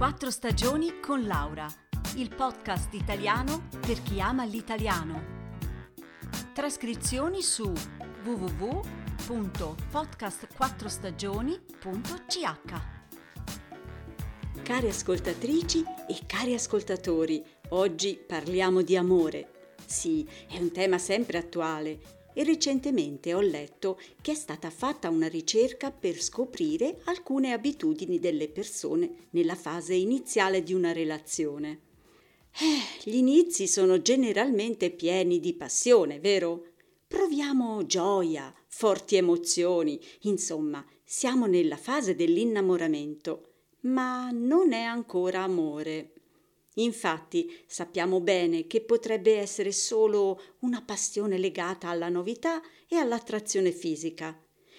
Quattro stagioni con Laura, il podcast italiano per chi ama l'italiano. Trascrizioni su www.podcastquattrostagioni.ch Cari ascoltatrici e cari ascoltatori, oggi parliamo di amore. Sì, è un tema sempre attuale e recentemente ho letto che è stata fatta una ricerca per scoprire alcune abitudini delle persone nella fase iniziale di una relazione. Eh, gli inizi sono generalmente pieni di passione, vero? Proviamo gioia, forti emozioni, insomma, siamo nella fase dell'innamoramento, ma non è ancora amore. Infatti sappiamo bene che potrebbe essere solo una passione legata alla novità e all'attrazione fisica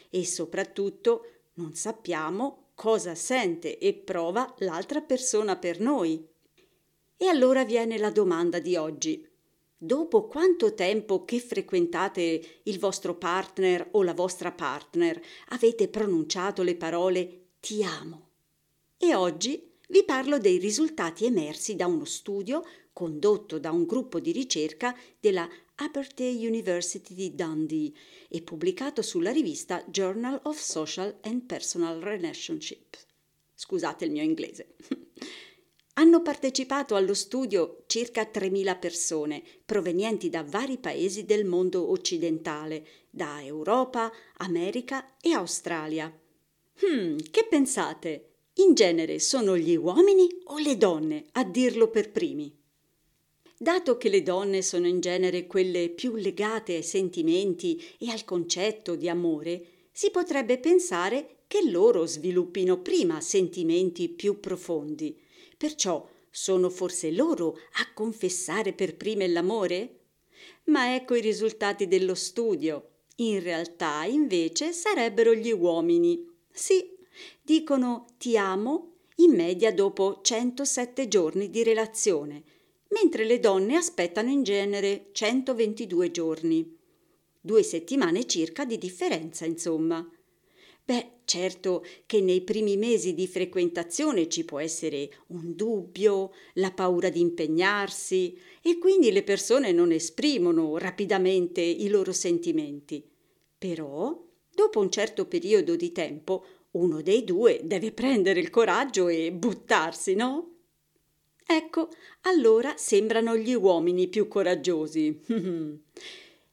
e soprattutto non sappiamo cosa sente e prova l'altra persona per noi. E allora viene la domanda di oggi. Dopo quanto tempo che frequentate il vostro partner o la vostra partner avete pronunciato le parole ti amo? E oggi vi parlo dei risultati emersi da uno studio condotto da un gruppo di ricerca della Abertay University di Dundee e pubblicato sulla rivista Journal of Social and Personal Relationship. Scusate il mio inglese. Hanno partecipato allo studio circa 3.000 persone provenienti da vari paesi del mondo occidentale, da Europa, America e Australia. Hmm, che pensate? In genere sono gli uomini o le donne a dirlo per primi. Dato che le donne sono in genere quelle più legate ai sentimenti e al concetto di amore, si potrebbe pensare che loro sviluppino prima sentimenti più profondi. Perciò sono forse loro a confessare per prime l'amore? Ma ecco i risultati dello studio. In realtà, invece, sarebbero gli uomini. Sì, dicono ti amo in media dopo 107 giorni di relazione, mentre le donne aspettano in genere 122 giorni. Due settimane circa di differenza, insomma. Beh, certo che nei primi mesi di frequentazione ci può essere un dubbio, la paura di impegnarsi e quindi le persone non esprimono rapidamente i loro sentimenti. Però, dopo un certo periodo di tempo, uno dei due deve prendere il coraggio e buttarsi, no? Ecco, allora sembrano gli uomini più coraggiosi.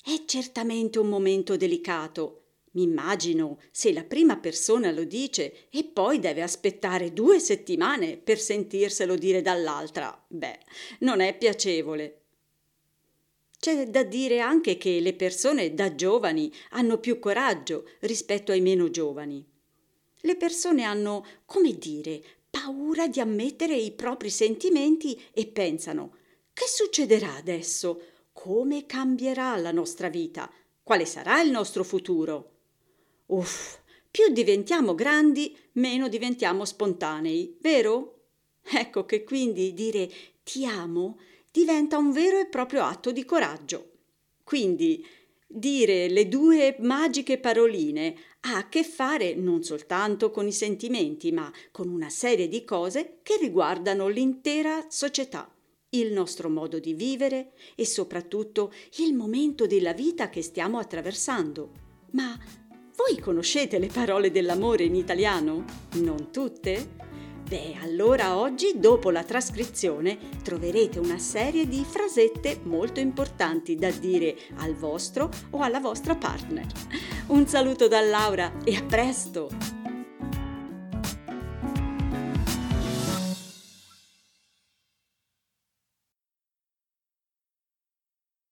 È certamente un momento delicato. Mi immagino se la prima persona lo dice e poi deve aspettare due settimane per sentirselo dire dall'altra. Beh, non è piacevole. C'è da dire anche che le persone da giovani hanno più coraggio rispetto ai meno giovani. Le persone hanno, come dire, paura di ammettere i propri sentimenti e pensano che succederà adesso? Come cambierà la nostra vita? Quale sarà il nostro futuro? Uff, più diventiamo grandi, meno diventiamo spontanei, vero? Ecco che quindi dire ti amo diventa un vero e proprio atto di coraggio. Quindi dire le due magiche paroline ha a che fare non soltanto con i sentimenti, ma con una serie di cose che riguardano l'intera società, il nostro modo di vivere e soprattutto il momento della vita che stiamo attraversando. Ma voi conoscete le parole dell'amore in italiano? Non tutte? Beh, allora oggi, dopo la trascrizione, troverete una serie di frasette molto importanti da dire al vostro o alla vostra partner. Un saluto da Laura e a presto!